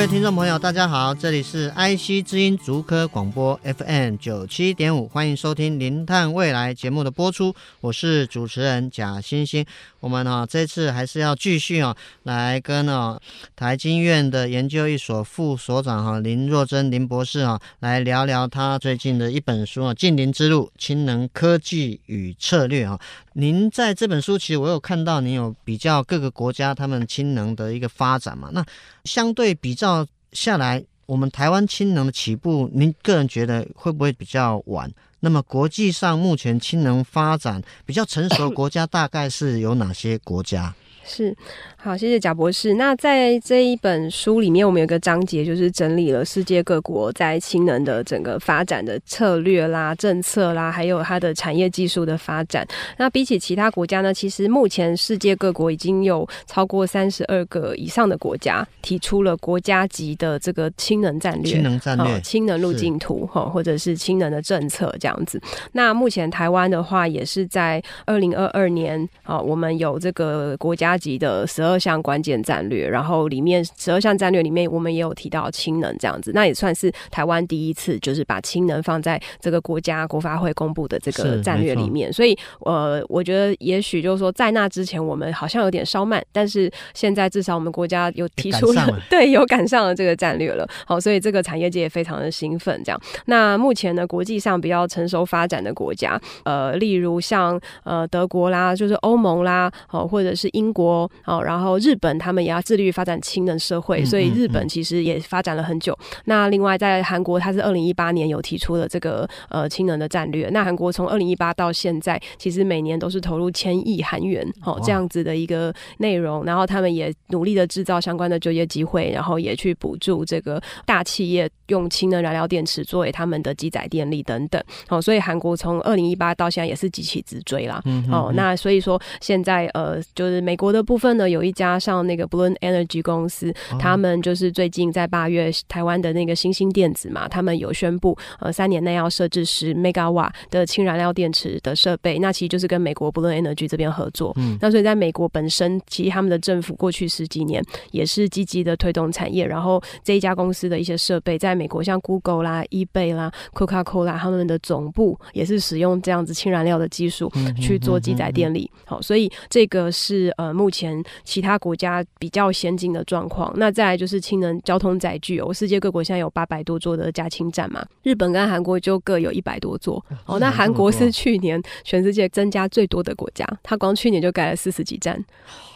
各位听众朋友，大家好，这里是 IC 之音竹科广播 FM 九七点五，欢迎收听《零碳未来》节目的播出，我是主持人贾欣欣。我们呢、啊，这次还是要继续啊，来跟啊台经院的研究一所副所长哈、林若珍林博士啊，来聊聊他最近的一本书啊《近邻之路：氢能科技与策略》啊。您在这本书，其实我有看到您有比较各个国家他们氢能的一个发展嘛？那相对比较下来，我们台湾氢能的起步，您个人觉得会不会比较晚？那么国际上目前氢能发展比较成熟的国家大概是有哪些国家？是。好，谢谢贾博士。那在这一本书里面，我们有个章节，就是整理了世界各国在氢能的整个发展的策略啦、政策啦，还有它的产业技术的发展。那比起其他国家呢，其实目前世界各国已经有超过三十二个以上的国家提出了国家级的这个氢能战略、氢能战略、氢能路径图哈，或者是氢能的政策这样子。那目前台湾的话，也是在二零二二年啊，我们有这个国家级的十二。十二项关键战略，然后里面十二项战略里面，我们也有提到氢能这样子，那也算是台湾第一次，就是把氢能放在这个国家国发会公布的这个战略里面。所以，呃，我觉得也许就是说，在那之前我们好像有点稍慢，但是现在至少我们国家有提出了，了对，有赶上了这个战略了。好，所以这个产业界也非常的兴奋。这样，那目前呢，国际上比较成熟发展的国家，呃，例如像呃德国啦，就是欧盟啦，哦，或者是英国，哦，然后。然后日本他们也要致力于发展氢能社会，所以日本其实也发展了很久。那另外在韩国，它是二零一八年有提出了这个呃氢能的战略。那韩国从二零一八到现在，其实每年都是投入千亿韩元哦这样子的一个内容。然后他们也努力的制造相关的就业机会，然后也去补助这个大企业用氢能燃料电池作为他们的机载电力等等。哦，所以韩国从二零一八到现在也是急起直追啦。哦，那所以说现在呃就是美国的部分呢有一。加上那个 Bloom Energy 公司，他们就是最近在八月台湾的那个新兴电子嘛，他们有宣布，呃，三年内要设置十 Megawatt 的氢燃料电池的设备，那其实就是跟美国 Bloom Energy 这边合作。嗯，那所以在美国本身，其实他们的政府过去十几年也是积极的推动产业，然后这一家公司的一些设备，在美国像 Google 啦、eBay 啦、Coca-Cola 他们的总部也是使用这样子氢燃料的技术去做机载电力。好，所以这个是呃目前其。其他国家比较先进的状况，那再来就是氢能交通载具哦，世界各国现在有八百多座的加氢站嘛，日本跟韩国就各有一百多座哦。那韩国是去年全世界增加最多的国家，它光去年就盖了四十几站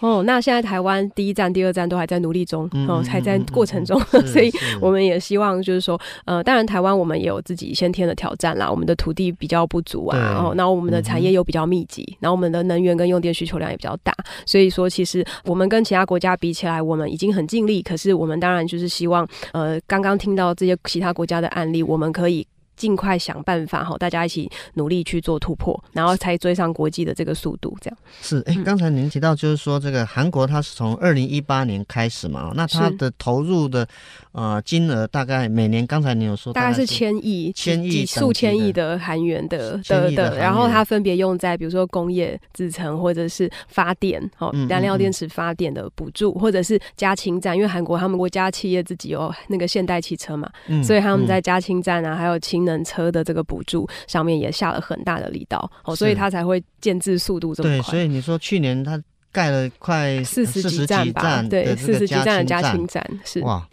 哦。那现在台湾第一站、第二站都还在努力中哦，还在过程中，所以我们也希望就是说，呃，当然台湾我们也有自己先天的挑战啦，我们的土地比较不足啊，然后那我们的产业又比较密集，然后我们的能源跟用电需求量也比较大，所以说其实我。我们跟其他国家比起来，我们已经很尽力。可是我们当然就是希望，呃，刚刚听到这些其他国家的案例，我们可以。尽快想办法哈，大家一起努力去做突破，然后才追上国际的这个速度。这样是哎，刚才您提到就是说，这个韩国它是从二零一八年开始嘛，那它的投入的呃金额大概每年，刚才您有说大概，是千亿、千亿、数千亿的韩元的的的，然后它分别用在比如说工业制成或者是发电哦，燃料电池发电的补助，或者是加氢站，因为韩国他们国家企业自己有那个现代汽车嘛，所以他们在加氢站啊，还有氢。能车的这个补助上面也下了很大的力道哦，所以它才会建制速度这么快。对，所以你说去年它盖了快四十几站吧？对，四十几站的加氢站是哇。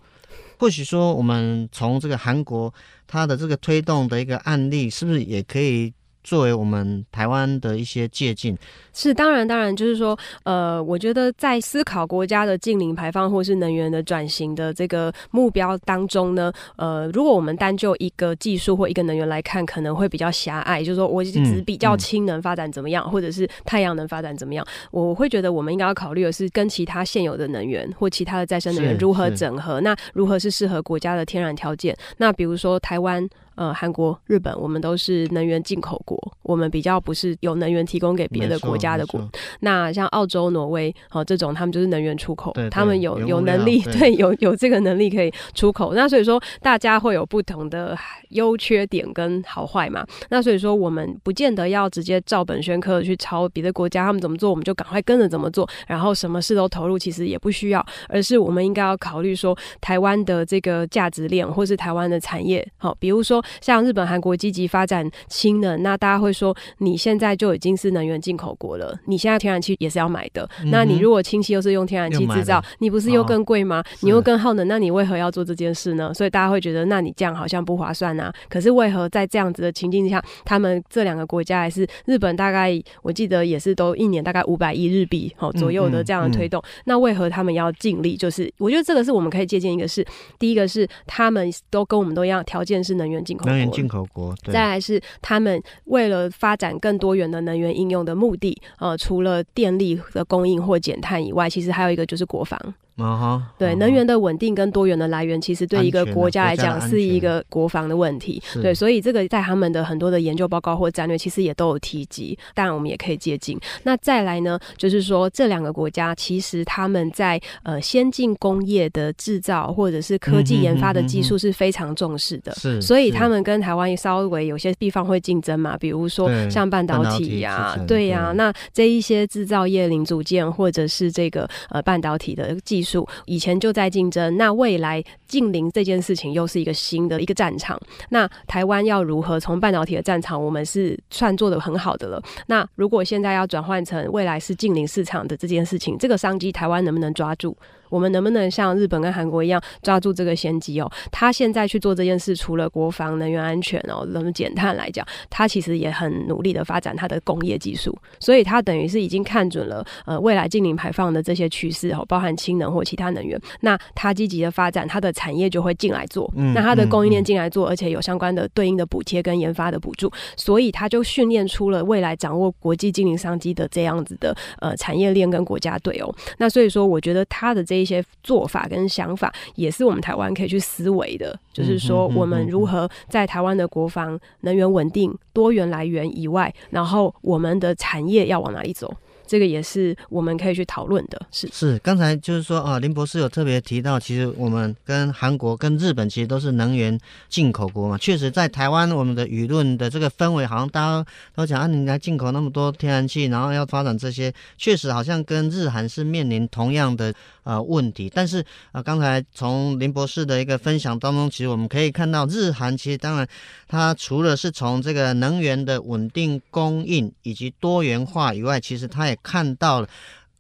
或许说，我们从这个韩国它的这个推动的一个案例，是不是也可以作为我们台湾的一些借鉴。是，当然，当然，就是说，呃，我觉得在思考国家的近零排放或是能源的转型的这个目标当中呢，呃，如果我们单就一个技术或一个能源来看，可能会比较狭隘，就是说我只比较氢能发展怎么样，嗯嗯、或者是太阳能发展怎么样，我会觉得我们应该要考虑的是跟其他现有的能源或其他的再生能源如何整合，那如何是适合国家的天然条件？那比如说台湾。呃，韩国、日本，我们都是能源进口国，我们比较不是有能源提供给别的国家的国。那像澳洲、挪威，哦，这种他们就是能源出口，他们有有能力，对，对，有有这个能力可以出口。那所以说，大家会有不同的优缺点跟好坏嘛。那所以说，我们不见得要直接照本宣科去抄别的国家他们怎么做，我们就赶快跟着怎么做，然后什么事都投入，其实也不需要，而是我们应该要考虑说，台湾的这个价值链，或是台湾的产业，好，比如说。像日本、韩国积极发展氢能，那大家会说，你现在就已经是能源进口国了，你现在天然气也是要买的。嗯、那你如果氢气又是用天然气制造，你不是又更贵吗？哦、你又更耗能，那你为何要做这件事呢？所以大家会觉得，那你这样好像不划算啊。可是为何在这样子的情境下，他们这两个国家还是日本大概我记得也是都一年大概五百亿日币哦左右的这样的推动，嗯嗯嗯、那为何他们要尽力？就是我觉得这个是我们可以借鉴一个是，第一个是他们都跟我们都一样，条件是能源进口。能源进口国，再来是他们为了发展更多元的能源应用的目的，呃，除了电力的供应或减碳以外，其实还有一个就是国防。Uh huh, 对，能源的稳定跟多元的来源，其实对一个国家来讲是一个国防的问题。对，所以这个在他们的很多的研究报告或战略，其实也都有提及。当然，我们也可以借鉴。那再来呢，就是说这两个国家其实他们在呃先进工业的制造或者是科技研发的技术是非常重视的。是，所以他们跟台湾稍微有些地方会竞争嘛，比如说像半导体呀，对呀，那这一些制造业零组件或者是这个呃半导体的技术。以前就在竞争，那未来近邻这件事情又是一个新的一个战场。那台湾要如何从半导体的战场，我们是算做的很好的了。那如果现在要转换成未来是近邻市场的这件事情，这个商机台湾能不能抓住？我们能不能像日本跟韩国一样抓住这个先机哦？他现在去做这件事，除了国防、能源安全哦，能减碳来讲，他其实也很努力的发展他的工业技术，所以他等于是已经看准了呃未来净零排放的这些趋势哦，包含氢能或其他能源，那他积极的发展，他的产业就会进来做，那他的供应链进来做，而且有相关的对应的补贴跟研发的补助，所以他就训练出了未来掌握国际净零商机的这样子的呃产业链跟国家队哦。那所以说，我觉得他的这一些做法跟想法，也是我们台湾可以去思维的。就是说，我们如何在台湾的国防、能源稳定、多元来源以外，然后我们的产业要往哪里走？这个也是我们可以去讨论的，是是。刚才就是说啊，林博士有特别提到，其实我们跟韩国、跟日本其实都是能源进口国嘛。确实，在台湾，我们的舆论的这个氛围，好像大家都讲啊，你来进口那么多天然气，然后要发展这些，确实好像跟日韩是面临同样的啊问题。但是啊，刚才从林博士的一个分享当中，其实我们可以看到，日韩其实当然它除了是从这个能源的稳定供应以及多元化以外，其实它也看到了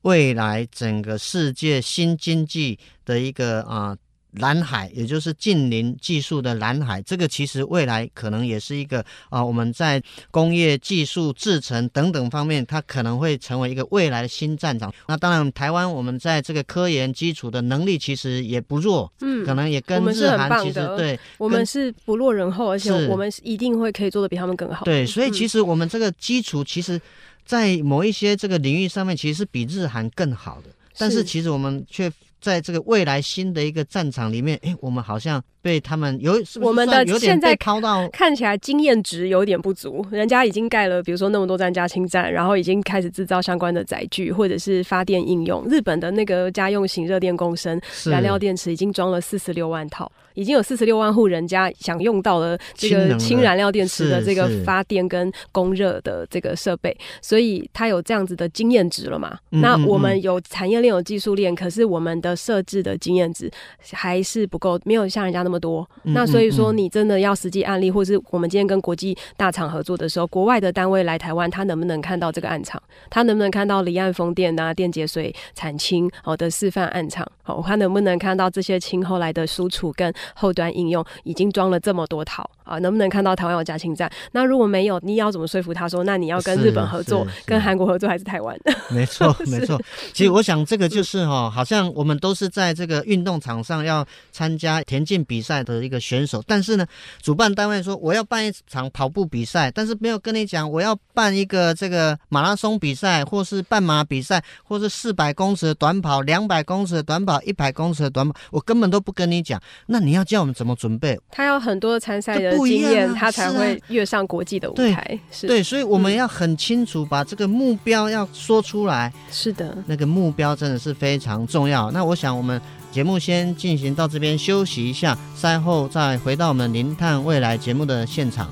未来整个世界新经济的一个啊蓝海，也就是近邻技术的蓝海。这个其实未来可能也是一个啊，我们在工业技术制程等等方面，它可能会成为一个未来的新战场。那当然，台湾我们在这个科研基础的能力其实也不弱，嗯，可能也跟日韩其实对，我们是不落人后，而且我们一定会可以做的比他们更好。对，所以其实我们这个基础其实。在某一些这个领域上面，其实是比日韩更好的，但是其实我们却在这个未来新的一个战场里面，哎，我们好像被他们有，我们的现在到看起来经验值有点不足。人家已经盖了，比如说那么多站加氢站，然后已经开始制造相关的载具或者是发电应用。日本的那个家用型热电共生燃料电池已经装了四十六万套。已经有四十六万户人家享用到了这个氢燃料电池的这个发电跟供热的这个设备，所以它有这样子的经验值了嘛？那我们有产业链有技术链，可是我们的设置的经验值还是不够，没有像人家那么多。那所以说，你真的要实际案例，或是我们今天跟国际大厂合作的时候，国外的单位来台湾，他能不能看到这个暗场？他能不能看到离岸风电啊、电解水产氢好的示范暗场？好，他能不能看到这些氢后来的输出跟后端应用已经装了这么多套，啊，能不能看到台湾有加氢站？那如果没有，你要怎么说服他说，那你要跟日本合作，跟韩国合作还是台湾？没错，没错。其实我想这个就是哈，好像我们都是在这个运动场上要参加田径比赛的一个选手，但是呢，主办单位说我要办一场跑步比赛，但是没有跟你讲我要办一个这个马拉松比赛，或是半马比赛，或是四百公尺的短跑、两百公尺的短跑、一百公尺的短跑，我根本都不跟你讲。那你要叫我们怎么准备？他要很多参赛的经验，啊、他才会跃上国际的舞台。对，所以我们要很清楚把这个目标要说出来。是的，那个目标真的是非常重要。那我想我们节目先进行到这边休息一下，赛后再回到我们零碳未来节目的现场。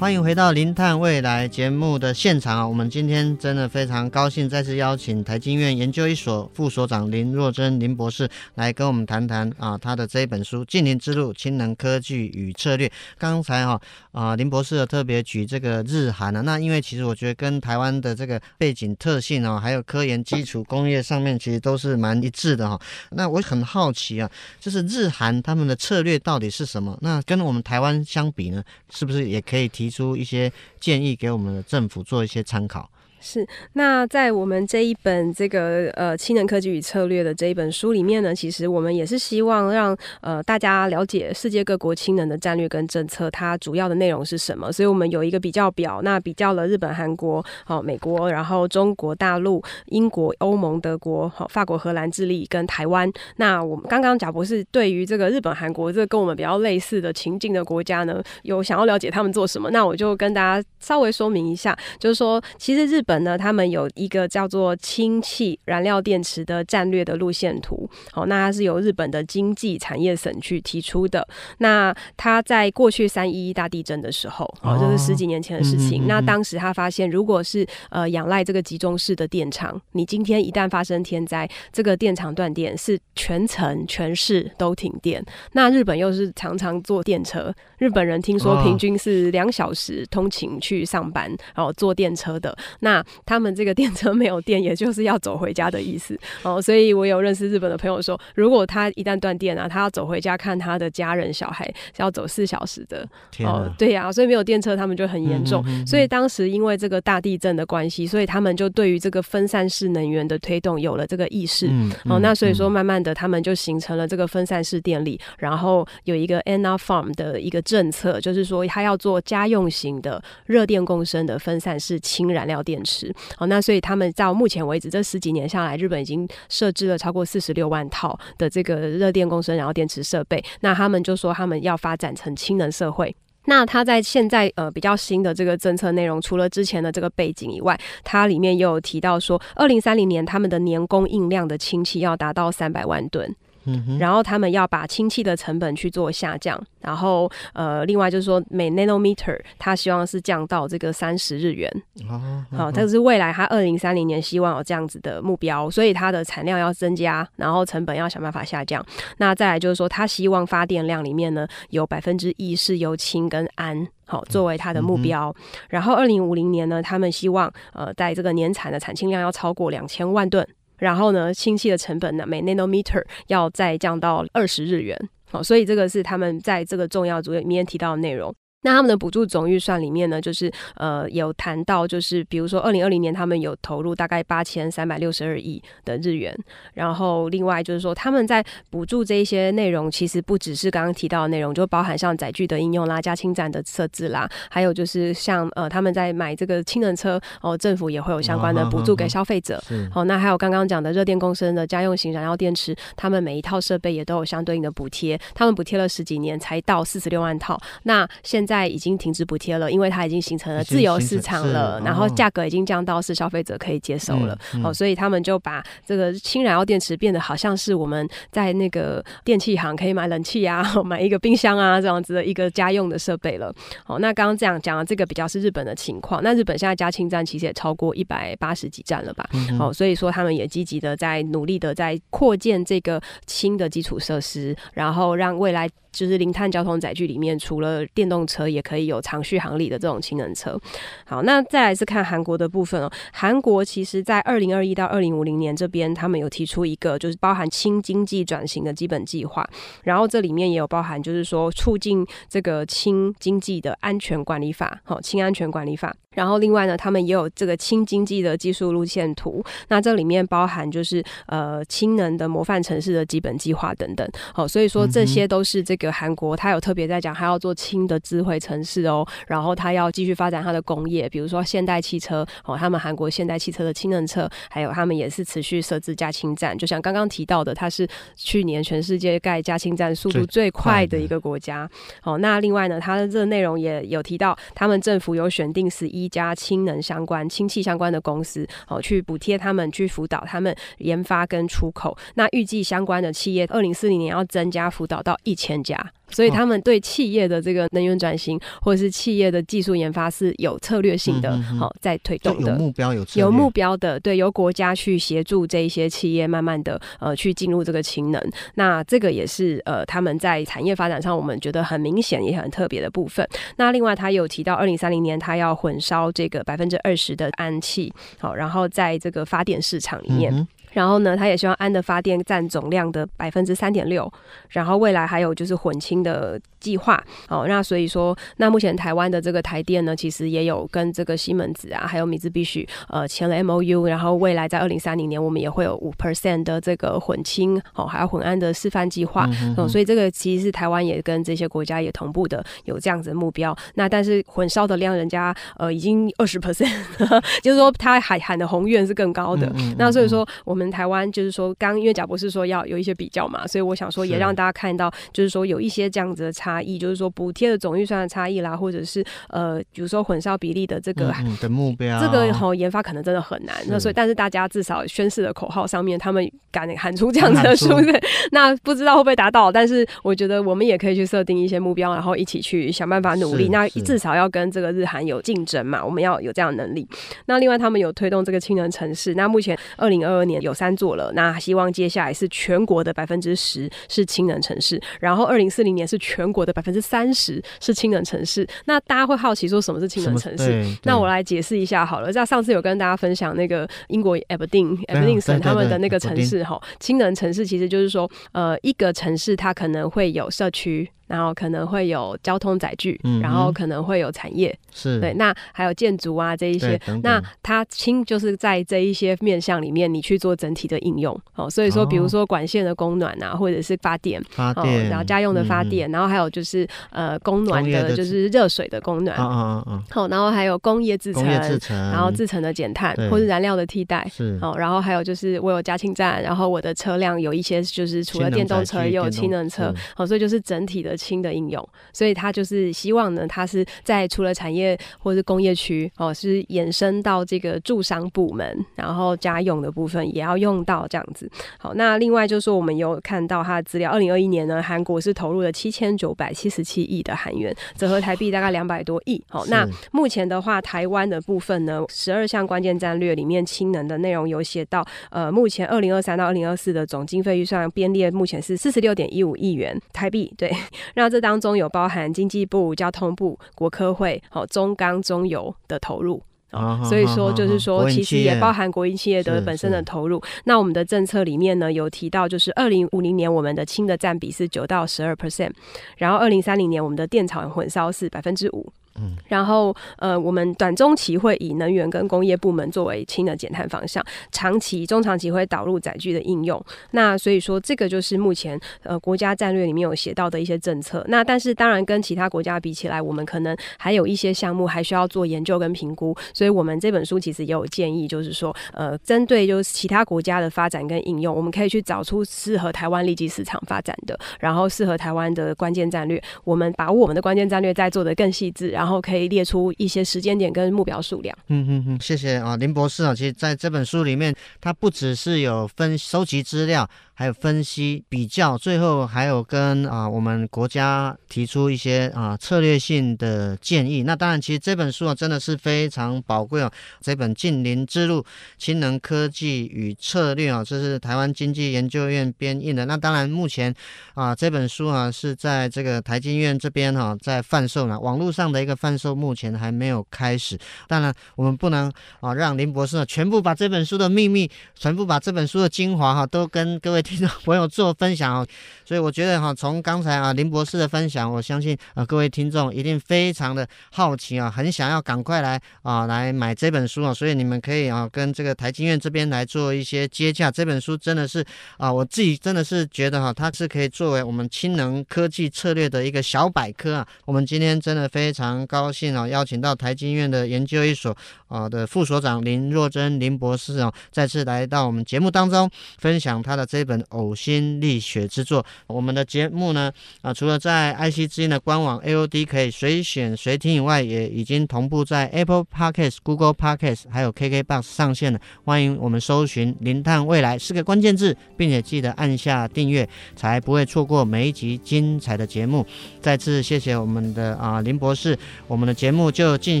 欢迎回到《零碳未来》节目的现场啊！我们今天真的非常高兴，再次邀请台经院研究一所副所长林若珍林博士来跟我们谈谈啊，他的这一本书《近邻之路：氢能科技与策略》。刚才哈啊，林博士特别举这个日韩啊，那因为其实我觉得跟台湾的这个背景特性啊，还有科研基础工业上面，其实都是蛮一致的哈。那我很好奇啊，就是日韩他们的策略到底是什么？那跟我们台湾相比呢，是不是也可以提出一些建议给我们的政府做一些参考。是，那在我们这一本这个呃氢能科技与策略的这一本书里面呢，其实我们也是希望让呃大家了解世界各国氢能的战略跟政策，它主要的内容是什么。所以我们有一个比较表，那比较了日本、韩国、好美国，然后中国大陆、英国、欧盟、德国、好法国、荷兰、智利跟台湾。那我们刚刚贾博士对于这个日本、韩国这个跟我们比较类似的情境的国家呢，有想要了解他们做什么？那我就跟大家稍微说明一下，就是说其实日本。本呢，他们有一个叫做氢气燃料电池的战略的路线图。好，那它是由日本的经济产业省去提出的。那他在过去三一一大地震的时候，哦，这是十几年前的事情。那当时他发现，如果是呃仰赖这个集中式的电厂，你今天一旦发生天灾，这个电厂断电，是全城全市都停电。那日本又是常常坐电车，日本人听说平均是两小时通勤去上班，然后坐电车的那。他们这个电车没有电，也就是要走回家的意思 哦。所以我有认识日本的朋友说，如果他一旦断电啊，他要走回家看他的家人小孩，是要走四小时的。哦，对呀、啊，所以没有电车，他们就很严重。所以当时因为这个大地震的关系，所以他们就对于这个分散式能源的推动有了这个意识。哦，那所以说慢慢的，他们就形成了这个分散式电力，然后有一个 Enough Farm 的一个政策，就是说他要做家用型的热电共生的分散式氢燃料电池。好，那所以他们到目前为止这十几年下来，日本已经设置了超过四十六万套的这个热电共生然后电池设备。那他们就说他们要发展成氢能社会。那他在现在呃比较新的这个政策内容，除了之前的这个背景以外，它里面又有提到说，二零三零年他们的年供应量的氢气要达到三百万吨。嗯，然后他们要把氢气的成本去做下降，然后呃，另外就是说每 nanometer，他希望是降到这个三十日元。哦，好，这是未来他二零三零年希望有这样子的目标，所以它的产量要增加，然后成本要想办法下降。那再来就是说，他希望发电量里面呢有百分之一是由氢跟氨好作为它的目标。然后二零五零年呢，他们希望呃在这个年产的产氢量要超过两千万吨。然后呢，氢气的成本呢，每 nanometer 要再降到二十日元，好，所以这个是他们在这个重要组里面提到的内容。那他们的补助总预算里面呢，就是呃有谈到，就是比如说二零二零年他们有投入大概八千三百六十二亿的日元，然后另外就是说他们在补助这一些内容，其实不只是刚刚提到的内容，就包含像载具的应用啦、加氢站的设置啦，还有就是像呃他们在买这个氢能车哦，政府也会有相关的补助给消费者。好、那还有刚刚讲的热电共生的家用型燃料电池，他们每一套设备也都有相对应的补贴，他们补贴了十几年才到四十六万套，那现在。在已经停止补贴了，因为它已经形成了自由市场了，然后价格已经降到是消费者可以接受了，嗯嗯、哦，所以他们就把这个氢燃料电池变得好像是我们在那个电器行可以买冷气啊，买一个冰箱啊这样子的一个家用的设备了。哦，那刚刚这样讲的这个比较是日本的情况，那日本现在加氢站其实也超过一百八十几站了吧？嗯、哦，所以说他们也积极的在努力的在扩建这个氢的基础设施，然后让未来就是零碳交通载具里面除了电动车。也可以有长续航力的这种氢能车。好，那再来是看韩国的部分哦。韩国其实在二零二一到二零五零年这边，他们有提出一个就是包含轻经济转型的基本计划，然后这里面也有包含就是说促进这个轻经济的安全管理法，好，轻安全管理法。然后另外呢，他们也有这个轻经济的技术路线图，那这里面包含就是呃氢能的模范城市的基本计划等等。好，所以说这些都是这个韩国他有特别在讲，他要做氢的智慧城市哦，然后他要继续发展他的工业，比如说现代汽车哦，他们韩国现代汽车的氢能车，还有他们也是持续设置加氢站，就像刚刚提到的，它是去年全世界盖加氢站速度最快的一个国家。哦，那另外呢，它的这个内容也有提到，他们政府有选定十一。一家氢能相关、氢气相关的公司，哦，去补贴他们，去辅导他们研发跟出口。那预计相关的企业，二零四零年要增加辅导到一千家。所以他们对企业的这个能源转型，或者是企业的技术研发是有策略性的，好在推动的，有目标有有目标的，对，由国家去协助这一些企业慢慢的呃去进入这个氢能。那这个也是呃他们在产业发展上，我们觉得很明显也很特别的部分。那另外他有提到，二零三零年他要混烧这个百分之二十的氨气，好，然后在这个发电市场里面。嗯然后呢，他也希望氨的发电占总量的百分之三点六，然后未来还有就是混氢的计划。哦，那所以说，那目前台湾的这个台电呢，其实也有跟这个西门子啊，还有米兹必须呃签了 MOU，然后未来在二零三零年，我们也会有五 percent 的这个混氢哦，还有混氨的示范计划。嗯，所以这个其实是台湾也跟这些国家也同步的有这样子的目标。那但是混烧的量，人家呃已经二十 percent，就是说他喊喊的宏愿是更高的。嗯嗯嗯，那所以说我们。我们台湾就是说，刚因为贾博士说要有一些比较嘛，所以我想说也让大家看到，就是说有一些这样子的差异，就是说补贴的总预算的差异啦，或者是呃，比如说混烧比例的这个的目标，这个好研发可能真的很难。那所以，但是大家至少宣誓的口号上面，他们敢喊出这样子的 数字，那不知道会不会达到？但是我觉得我们也可以去设定一些目标，然后一起去想办法努力。那至少要跟这个日韩有竞争嘛，我们要有这样的能力。那另外，他们有推动这个氢能城市。那目前二零二二年有。有三座了，那希望接下来是全国的百分之十是氢能城市，然后二零四零年是全国的百分之三十是氢能城市。那大家会好奇说什么是氢能城市？那我来解释一下好了。在上次有跟大家分享那个英国 Aberdeen Aberdeen 省他们的那个城市哈，氢能城市其实就是说，呃，一个城市它可能会有社区。然后可能会有交通载具，嗯、然后可能会有产业，是对。那还有建筑啊这一些，等等那它氢就是在这一些面向里面，你去做整体的应用。哦，所以说，比如说管线的供暖啊，或者是发电，发电，哦、然后家用的发电，嗯、然后还有就是呃供暖的，就是热水的供暖。啊好，然后还有工业制程，制程然后制成的减碳或是燃料的替代。是。哦，然后还有就是我有加氢站，然后我的车辆有一些就是除了电动车也有氢能车。哦，所以就是整体的氢的应用。所以他就是希望呢，它是在除了产业或是工业区哦，是延伸到这个住商部门，然后家用的部分也要用到这样子。好，那另外就是说，我们有看到他的资料，二零二一年呢，韩国是投入了七千九百七十七亿的韩元，折合台币大概两百多亿。好，那目前的话，台湾的部分呢，十二项关键战略里面，氢能的内容有写到，呃，目前二零二三到二零二四的总经费预算编列目前是四十六点一五亿元台币。对，那这当中有包含经济部、交通部、国科会、好中钢、中油的投入，哦，所以说就是说，其实也包含国营企业的本身的投入。那我们的政策里面呢，有提到就是二零五零年我们的氢的占比是九到十二 percent，然后二零三零年我们的电厂混烧是百分之五。嗯，然后呃，我们短中期会以能源跟工业部门作为氢的减碳方向，长期、中长期会导入载具的应用。那所以说，这个就是目前呃国家战略里面有写到的一些政策。那但是当然跟其他国家比起来，我们可能还有一些项目还需要做研究跟评估。所以我们这本书其实也有建议，就是说呃，针对就是其他国家的发展跟应用，我们可以去找出适合台湾利基市场发展的，然后适合台湾的关键战略。我们把我们的关键战略再做得更细致。然后可以列出一些时间点跟目标数量。嗯嗯嗯，谢谢啊，林博士啊，其实在这本书里面，他不只是有分收集资料。还有分析比较，最后还有跟啊我们国家提出一些啊策略性的建议。那当然，其实这本书啊真的是非常宝贵哦。这本《近邻之路：氢能科技与策略》啊，这是台湾经济研究院编印的。那当然，目前啊这本书啊是在这个台经院这边哈在贩售呢，网络上的一个贩售目前还没有开始。当然，我们不能啊让林博士呢全部把这本书的秘密，全部把这本书的精华哈都跟各位。听众朋友做分享哦，所以我觉得哈，从刚才啊林博士的分享，我相信啊各位听众一定非常的好奇啊，很想要赶快来啊来买这本书啊，所以你们可以啊跟这个台经院这边来做一些接洽。这本书真的是啊，我自己真的是觉得哈，它是可以作为我们氢能科技策略的一个小百科啊。我们今天真的非常高兴啊，邀请到台经院的研究一所啊的副所长林若珍林博士啊，再次来到我们节目当中分享他的这本。呕心沥血之作，我们的节目呢啊，除了在爱惜之音的官网 AOD 可以随选随听以外，也已经同步在 Apple Podcast、Google Podcast 还有 KKBox 上线了。欢迎我们搜寻“零碳未来”四个关键字，并且记得按下订阅，才不会错过每一集精彩的节目。再次谢谢我们的啊林博士，我们的节目就进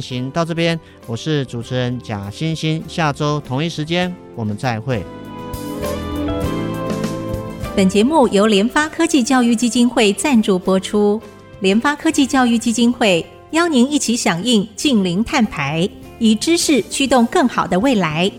行到这边。我是主持人贾欣欣，下周同一时间我们再会。本节目由联发科技教育基金会赞助播出。联发科技教育基金会邀您一起响应净零碳排，以知识驱动更好的未来。